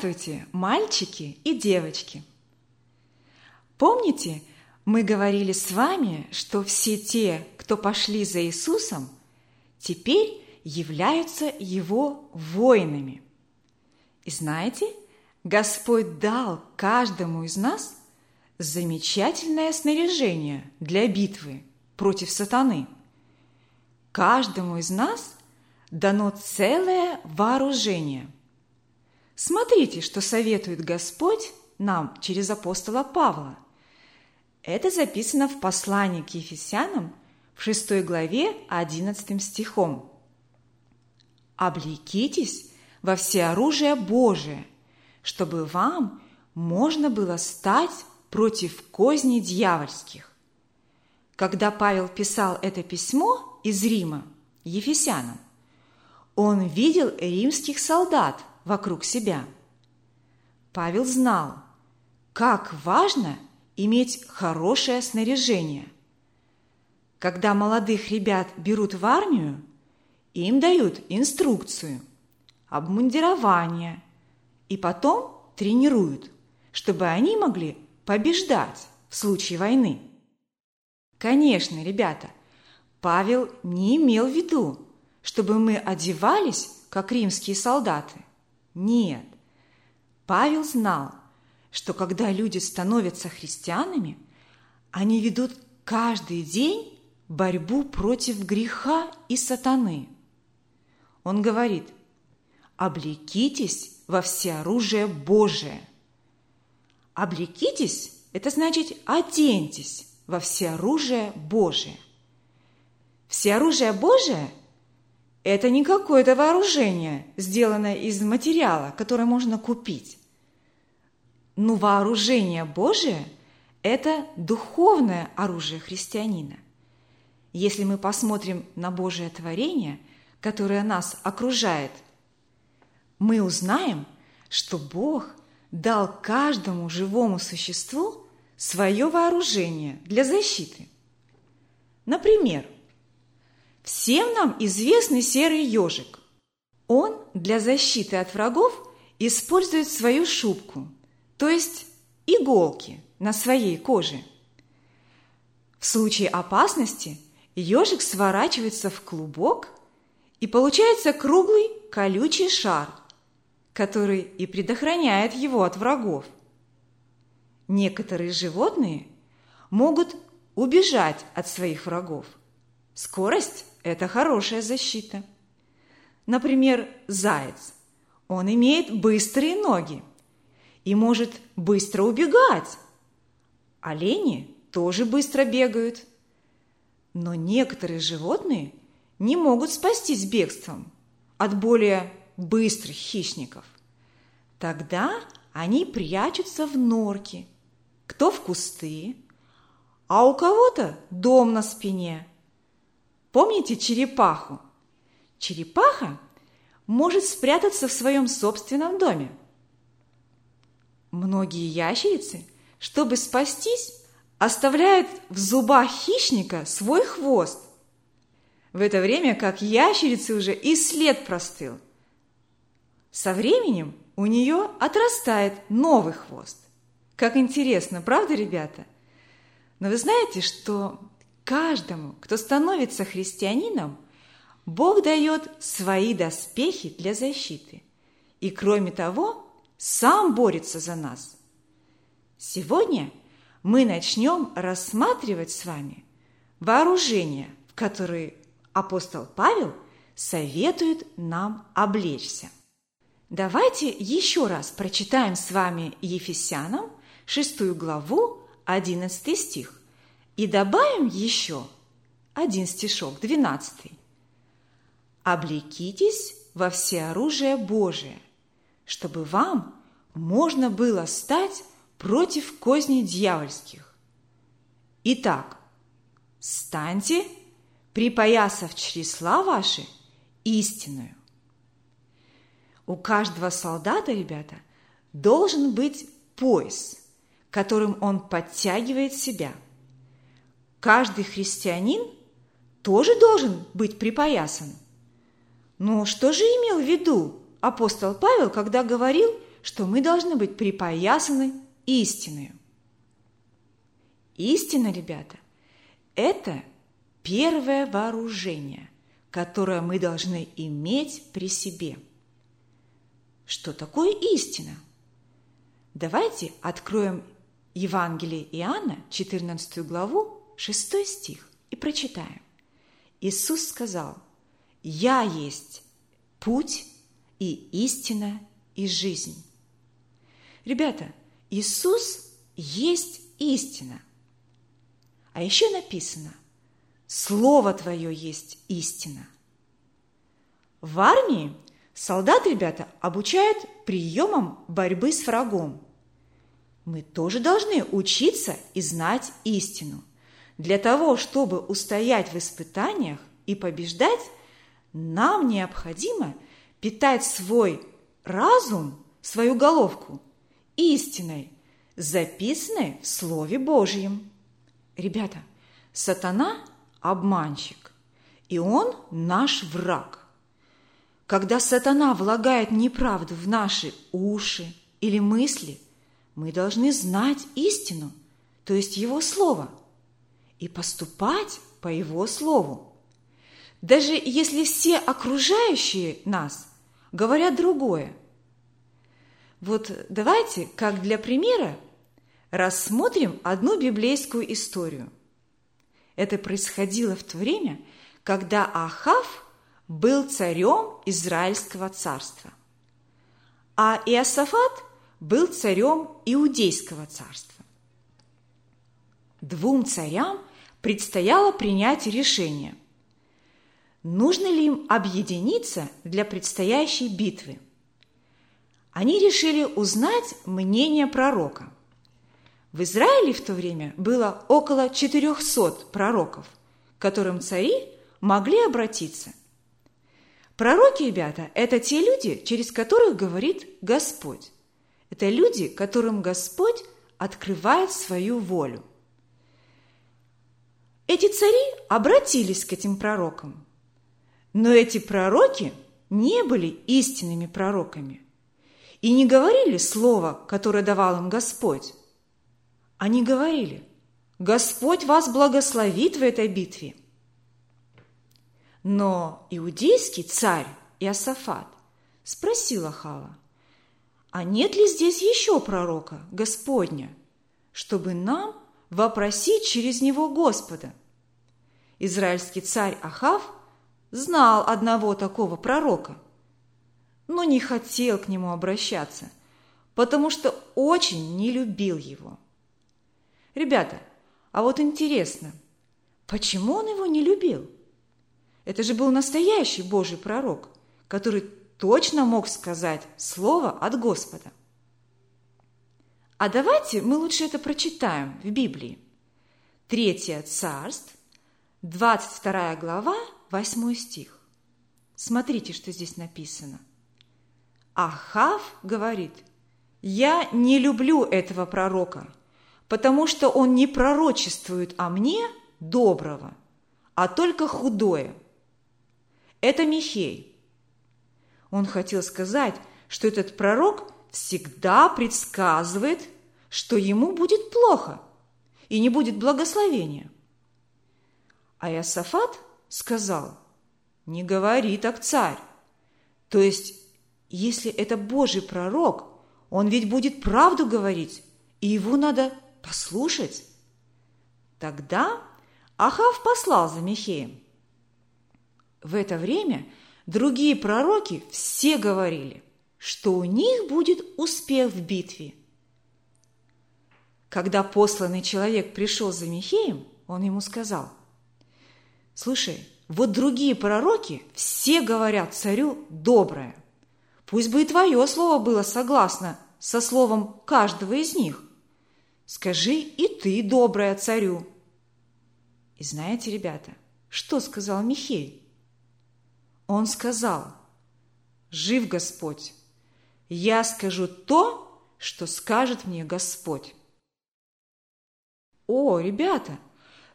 Здравствуйте, мальчики и девочки! Помните, мы говорили с вами, что все те, кто пошли за Иисусом, теперь являются Его воинами. И знаете, Господь дал каждому из нас замечательное снаряжение для битвы против сатаны. Каждому из нас дано целое вооружение – Смотрите, что советует Господь нам через апостола Павла. Это записано в послании к Ефесянам в 6 главе 11 стихом. «Облекитесь во всеоружие Божие, чтобы вам можно было стать против козней дьявольских». Когда Павел писал это письмо из Рима Ефесянам, он видел римских солдат – вокруг себя. Павел знал, как важно иметь хорошее снаряжение. Когда молодых ребят берут в армию, им дают инструкцию, обмундирование и потом тренируют, чтобы они могли побеждать в случае войны. Конечно, ребята, Павел не имел в виду, чтобы мы одевались, как римские солдаты. Нет. Павел знал, что когда люди становятся христианами, они ведут каждый день борьбу против греха и сатаны. Он говорит, облекитесь во всеоружие Божие. Облекитесь – это значит оденьтесь во всеоружие Божие. Всеоружие Божие – это не какое-то вооружение, сделанное из материала, которое можно купить. Но вооружение Божие – это духовное оружие христианина. Если мы посмотрим на Божие творение, которое нас окружает, мы узнаем, что Бог дал каждому живому существу свое вооружение для защиты. Например, всем нам известный серый ежик. Он для защиты от врагов использует свою шубку, то есть иголки на своей коже. В случае опасности ежик сворачивается в клубок и получается круглый колючий шар, который и предохраняет его от врагов. Некоторые животные могут убежать от своих врагов. Скорость – это хорошая защита. Например, заяц. Он имеет быстрые ноги и может быстро убегать. Олени тоже быстро бегают. Но некоторые животные не могут спастись бегством от более быстрых хищников. Тогда они прячутся в норки, кто в кусты, а у кого-то дом на спине. Помните черепаху? Черепаха может спрятаться в своем собственном доме. Многие ящерицы, чтобы спастись, оставляют в зубах хищника свой хвост. В это время как ящерицы уже и след простыл – со временем у нее отрастает новый хвост. Как интересно, правда, ребята? Но вы знаете, что каждому, кто становится христианином, Бог дает свои доспехи для защиты. И кроме того, сам борется за нас. Сегодня мы начнем рассматривать с вами вооружение, в которое апостол Павел советует нам облечься. Давайте еще раз прочитаем с вами Ефесянам 6 главу 11 стих и добавим еще один стишок, 12. «Облекитесь во всеоружие Божие, чтобы вам можно было стать против козней дьявольских. Итак, станьте, припоясав чресла ваши, истинную, у каждого солдата, ребята, должен быть пояс, которым он подтягивает себя. Каждый христианин тоже должен быть припоясан. Но что же имел в виду апостол Павел, когда говорил, что мы должны быть припоясаны истиною? Истина, ребята, это первое вооружение, которое мы должны иметь при себе – что такое истина? Давайте откроем Евангелие Иоанна, 14 главу, 6 стих, и прочитаем. Иисус сказал, «Я есть путь и истина и жизнь». Ребята, Иисус есть истина. А еще написано, Слово Твое есть истина. В армии Солдат, ребята, обучают приемам борьбы с врагом. Мы тоже должны учиться и знать истину. Для того, чтобы устоять в испытаниях и побеждать, нам необходимо питать свой разум, свою головку истиной, записанной в Слове Божьем. Ребята, сатана – обманщик, и он наш враг. Когда сатана влагает неправду в наши уши или мысли, мы должны знать истину, то есть Его Слово, и поступать по Его Слову. Даже если все окружающие нас говорят другое. Вот давайте, как для примера, рассмотрим одну библейскую историю. Это происходило в то время, когда Ахав – был царем Израильского царства. а Иосафат был царем Иудейского царства. Двум царям предстояло принять решение, нужно ли им объединиться для предстоящей битвы. Они решили узнать мнение пророка. В Израиле в то время было около 400 пророков, к которым цари могли обратиться. Пророки, ребята, это те люди, через которых говорит Господь. Это люди, которым Господь открывает свою волю. Эти цари обратились к этим пророкам. Но эти пророки не были истинными пророками и не говорили слово, которое давал им Господь. Они говорили, Господь вас благословит в этой битве. Но иудейский царь Иосафат спросил Ахава, а нет ли здесь еще пророка Господня, чтобы нам вопросить через него Господа? Израильский царь Ахав знал одного такого пророка, но не хотел к нему обращаться, потому что очень не любил его. Ребята, а вот интересно, почему он его не любил? Это же был настоящий Божий пророк, который точно мог сказать слово от Господа. А давайте мы лучше это прочитаем в Библии. Третье царств, 22 глава, 8 стих. Смотрите, что здесь написано. Ахав говорит, «Я не люблю этого пророка, потому что он не пророчествует о мне доброго, а только худое. Это Михей. Он хотел сказать, что этот пророк всегда предсказывает, что ему будет плохо и не будет благословения. А Иосафат сказал, не говори так, царь. То есть, если это Божий пророк, он ведь будет правду говорить, и его надо послушать. Тогда Ахав послал за Михеем. В это время другие пророки все говорили, что у них будет успех в битве. Когда посланный человек пришел за Михеем, он ему сказал, «Слушай, вот другие пророки все говорят царю доброе. Пусть бы и твое слово было согласно со словом каждого из них. Скажи и ты доброе царю». И знаете, ребята, что сказал Михей? Он сказал, «Жив Господь, я скажу то, что скажет мне Господь». О, ребята,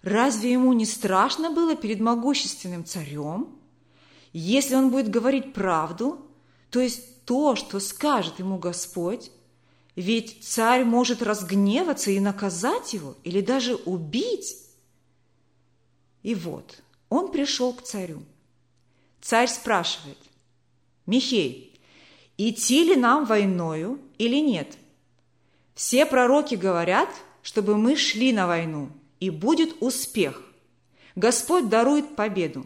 разве ему не страшно было перед могущественным царем? Если он будет говорить правду, то есть то, что скажет ему Господь, ведь царь может разгневаться и наказать его, или даже убить. И вот он пришел к царю – Царь спрашивает, «Михей, идти ли нам войною или нет?» Все пророки говорят, чтобы мы шли на войну, и будет успех. Господь дарует победу.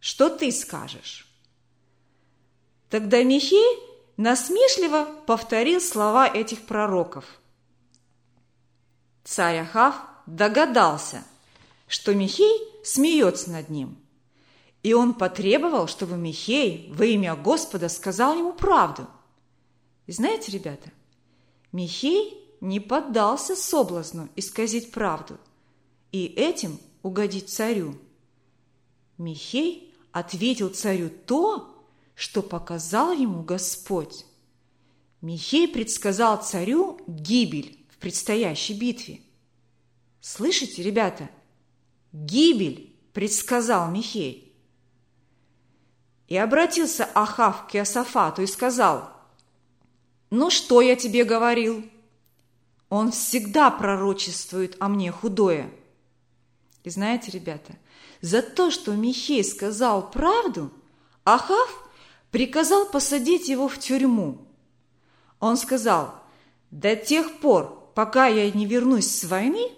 Что ты скажешь? Тогда Михей насмешливо повторил слова этих пророков. Царь Ахав догадался, что Михей смеется над ним – и он потребовал, чтобы Михей во имя Господа сказал ему правду. И знаете, ребята, Михей не поддался соблазну исказить правду и этим угодить царю. Михей ответил царю то, что показал ему Господь. Михей предсказал царю гибель в предстоящей битве. Слышите, ребята? Гибель предсказал Михей. И обратился Ахав к Иосафату и сказал, «Ну что я тебе говорил? Он всегда пророчествует о мне худое». И знаете, ребята, за то, что Михей сказал правду, Ахав приказал посадить его в тюрьму. Он сказал, до тех пор, пока я не вернусь с войны,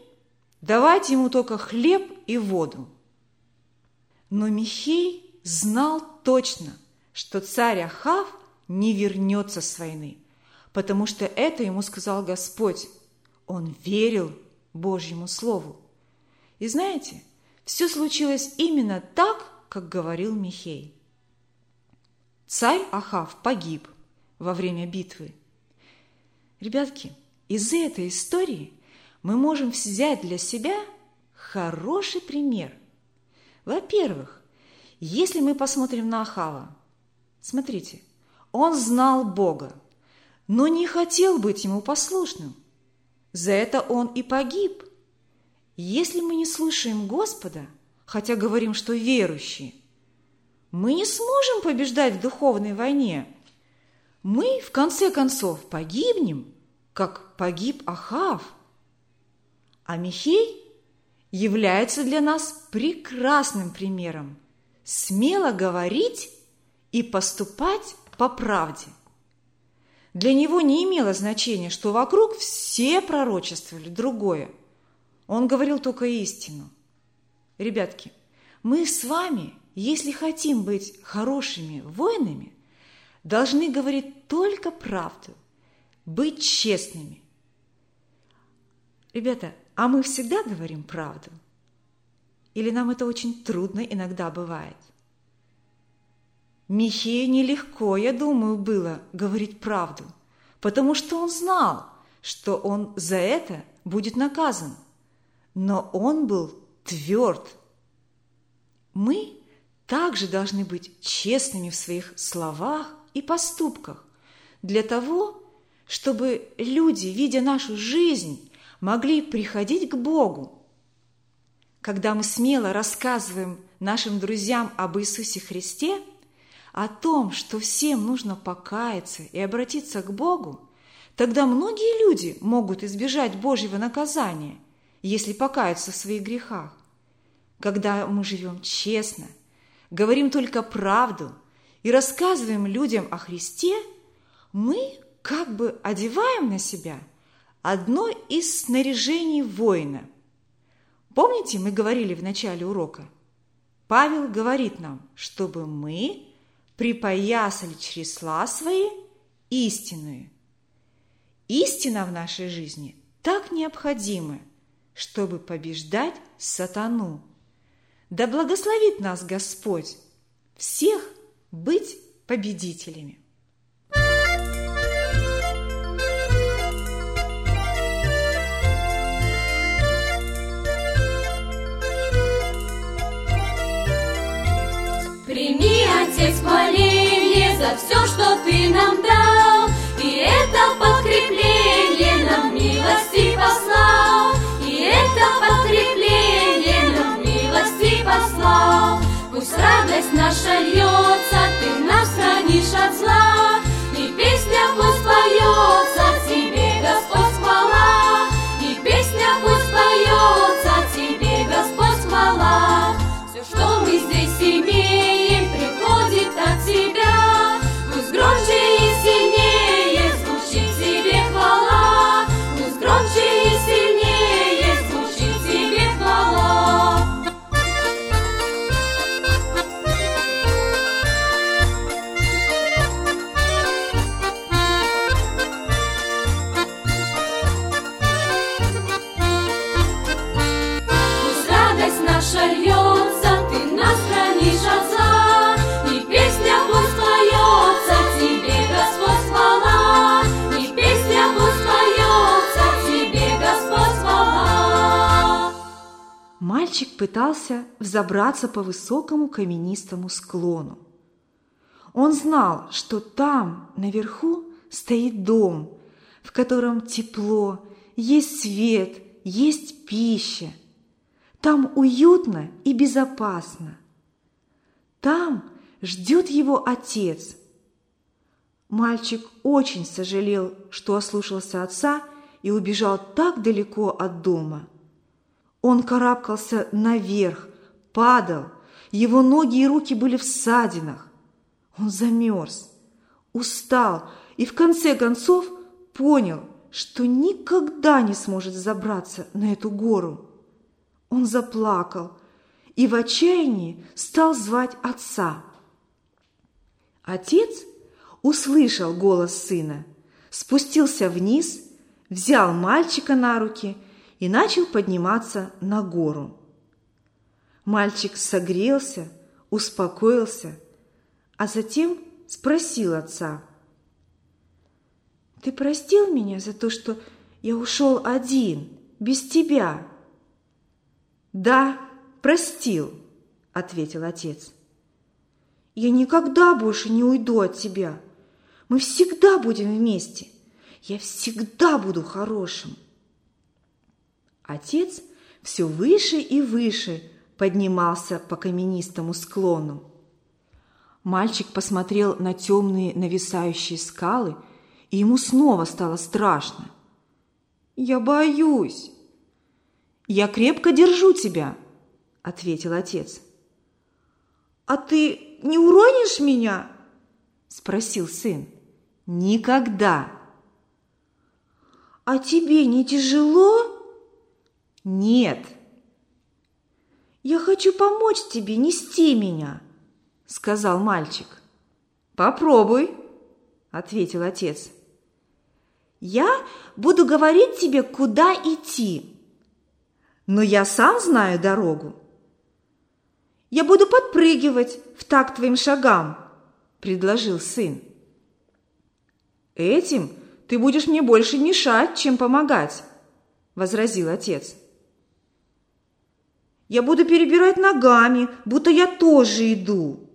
давайте ему только хлеб и воду. Но Михей знал точно, что царь Ахав не вернется с войны, потому что это ему сказал Господь. Он верил Божьему Слову. И знаете, все случилось именно так, как говорил Михей. Царь Ахав погиб во время битвы. Ребятки, из этой истории мы можем взять для себя хороший пример. Во-первых, если мы посмотрим на Ахава, смотрите, он знал Бога, но не хотел быть ему послушным. За это он и погиб. Если мы не слушаем Господа, хотя говорим, что верующие, мы не сможем побеждать в духовной войне. Мы, в конце концов, погибнем, как погиб Ахав. А Михей является для нас прекрасным примером. Смело говорить и поступать по правде. Для него не имело значения, что вокруг все пророчествовали другое. Он говорил только истину. Ребятки, мы с вами, если хотим быть хорошими воинами, должны говорить только правду, быть честными. Ребята, а мы всегда говорим правду? Или нам это очень трудно иногда бывает? Михею нелегко, я думаю, было говорить правду, потому что он знал, что он за это будет наказан. Но он был тверд. Мы также должны быть честными в своих словах и поступках для того, чтобы люди, видя нашу жизнь, могли приходить к Богу. Когда мы смело рассказываем нашим друзьям об Иисусе Христе, о том, что всем нужно покаяться и обратиться к Богу, тогда многие люди могут избежать Божьего наказания, если покаются в своих грехах. Когда мы живем честно, говорим только правду и рассказываем людям о Христе, мы как бы одеваем на себя одно из снаряжений воина. Помните, мы говорили в начале урока? Павел говорит нам, чтобы мы припоясали чресла свои истинную. Истина в нашей жизни так необходима, чтобы побеждать сатану – да благословит нас Господь всех быть победителями. Отец, моление за все, что Ты нам дал, и это подкрепление нам милости послал, и это подкрепление послал. Пусть радость наша льется, ты нас хранишь от зла, Мальчик пытался взобраться по высокому каменистому склону. Он знал, что там, наверху, стоит дом, в котором тепло, есть свет, есть пища. Там уютно и безопасно. Там ждет его отец. Мальчик очень сожалел, что ослушался отца и убежал так далеко от дома. Он карабкался наверх, падал, его ноги и руки были в ссадинах. Он замерз, устал и в конце концов понял, что никогда не сможет забраться на эту гору. Он заплакал и в отчаянии стал звать отца. Отец услышал голос сына, спустился вниз, взял мальчика на руки и начал подниматься на гору. Мальчик согрелся, успокоился, а затем спросил отца. «Ты простил меня за то, что я ушел один, без тебя?» «Да, простил», — ответил отец. «Я никогда больше не уйду от тебя. Мы всегда будем вместе. Я всегда буду хорошим». Отец все выше и выше поднимался по каменистому склону. Мальчик посмотрел на темные нависающие скалы, и ему снова стало страшно. «Я боюсь!» «Я крепко держу тебя!» – ответил отец. «А ты не уронишь меня?» – спросил сын. «Никогда!» «А тебе не тяжело?» «Нет!» «Я хочу помочь тебе нести меня!» – сказал мальчик. «Попробуй!» – ответил отец. «Я буду говорить тебе, куда идти, но я сам знаю дорогу». «Я буду подпрыгивать в такт твоим шагам», – предложил сын. «Этим ты будешь мне больше мешать, чем помогать», – возразил отец. Я буду перебирать ногами, будто я тоже иду,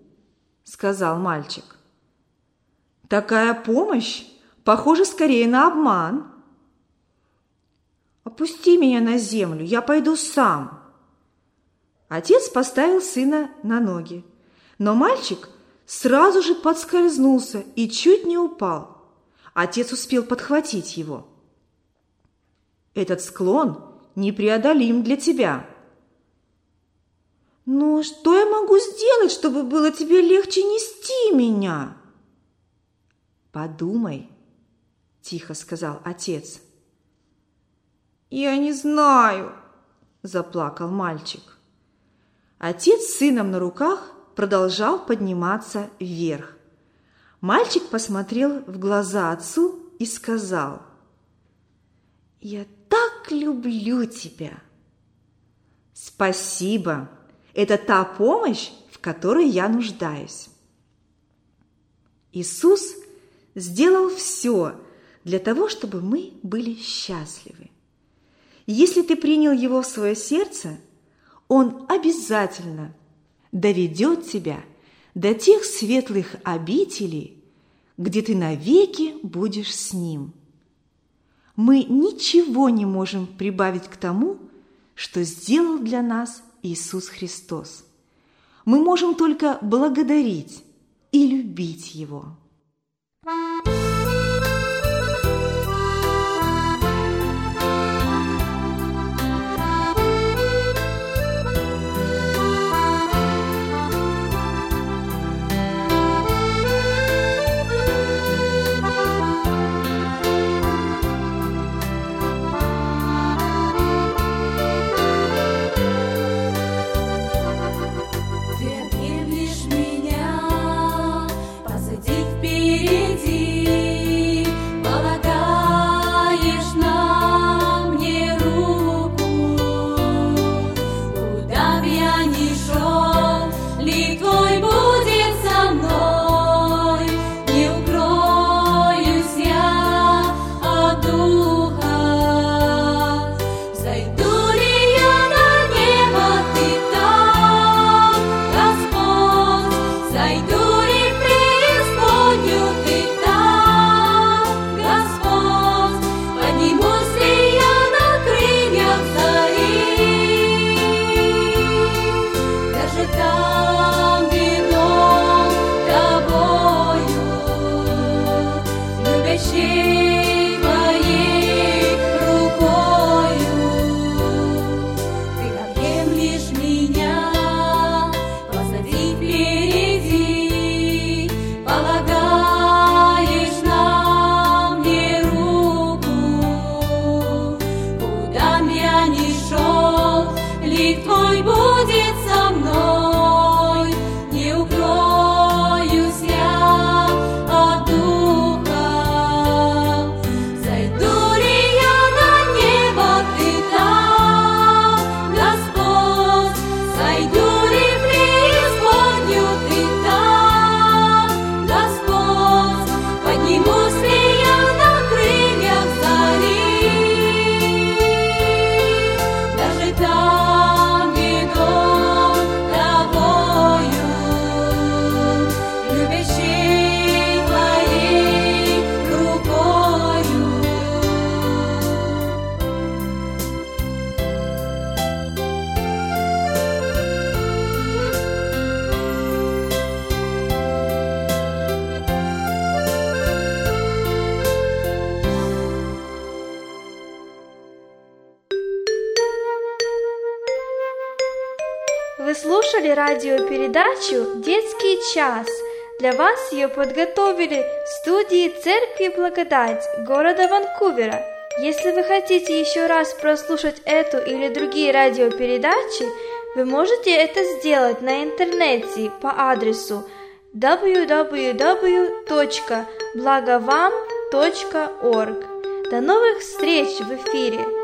сказал мальчик. Такая помощь похожа скорее на обман. Опусти меня на землю, я пойду сам. Отец поставил сына на ноги, но мальчик сразу же подскользнулся и чуть не упал. Отец успел подхватить его. Этот склон непреодолим для тебя, «Но что я могу сделать, чтобы было тебе легче нести меня?» «Подумай», – тихо сказал отец. «Я не знаю», – заплакал мальчик. Отец с сыном на руках продолжал подниматься вверх. Мальчик посмотрел в глаза отцу и сказал, «Я так люблю тебя!» «Спасибо!» Это та помощь, в которой я нуждаюсь. Иисус сделал все для того, чтобы мы были счастливы. Если ты принял Его в свое сердце, Он обязательно доведет тебя до тех светлых обителей, где ты навеки будешь с Ним. Мы ничего не можем прибавить к тому, что сделал для нас Иисус Христос. Мы можем только благодарить и любить Его. Ты обнимешь слушали радиопередачу «Детский час». Для вас ее подготовили в студии Церкви Благодать города Ванкувера. Если вы хотите еще раз прослушать эту или другие радиопередачи, вы можете это сделать на интернете по адресу www.blagovam.org. До новых встреч в эфире!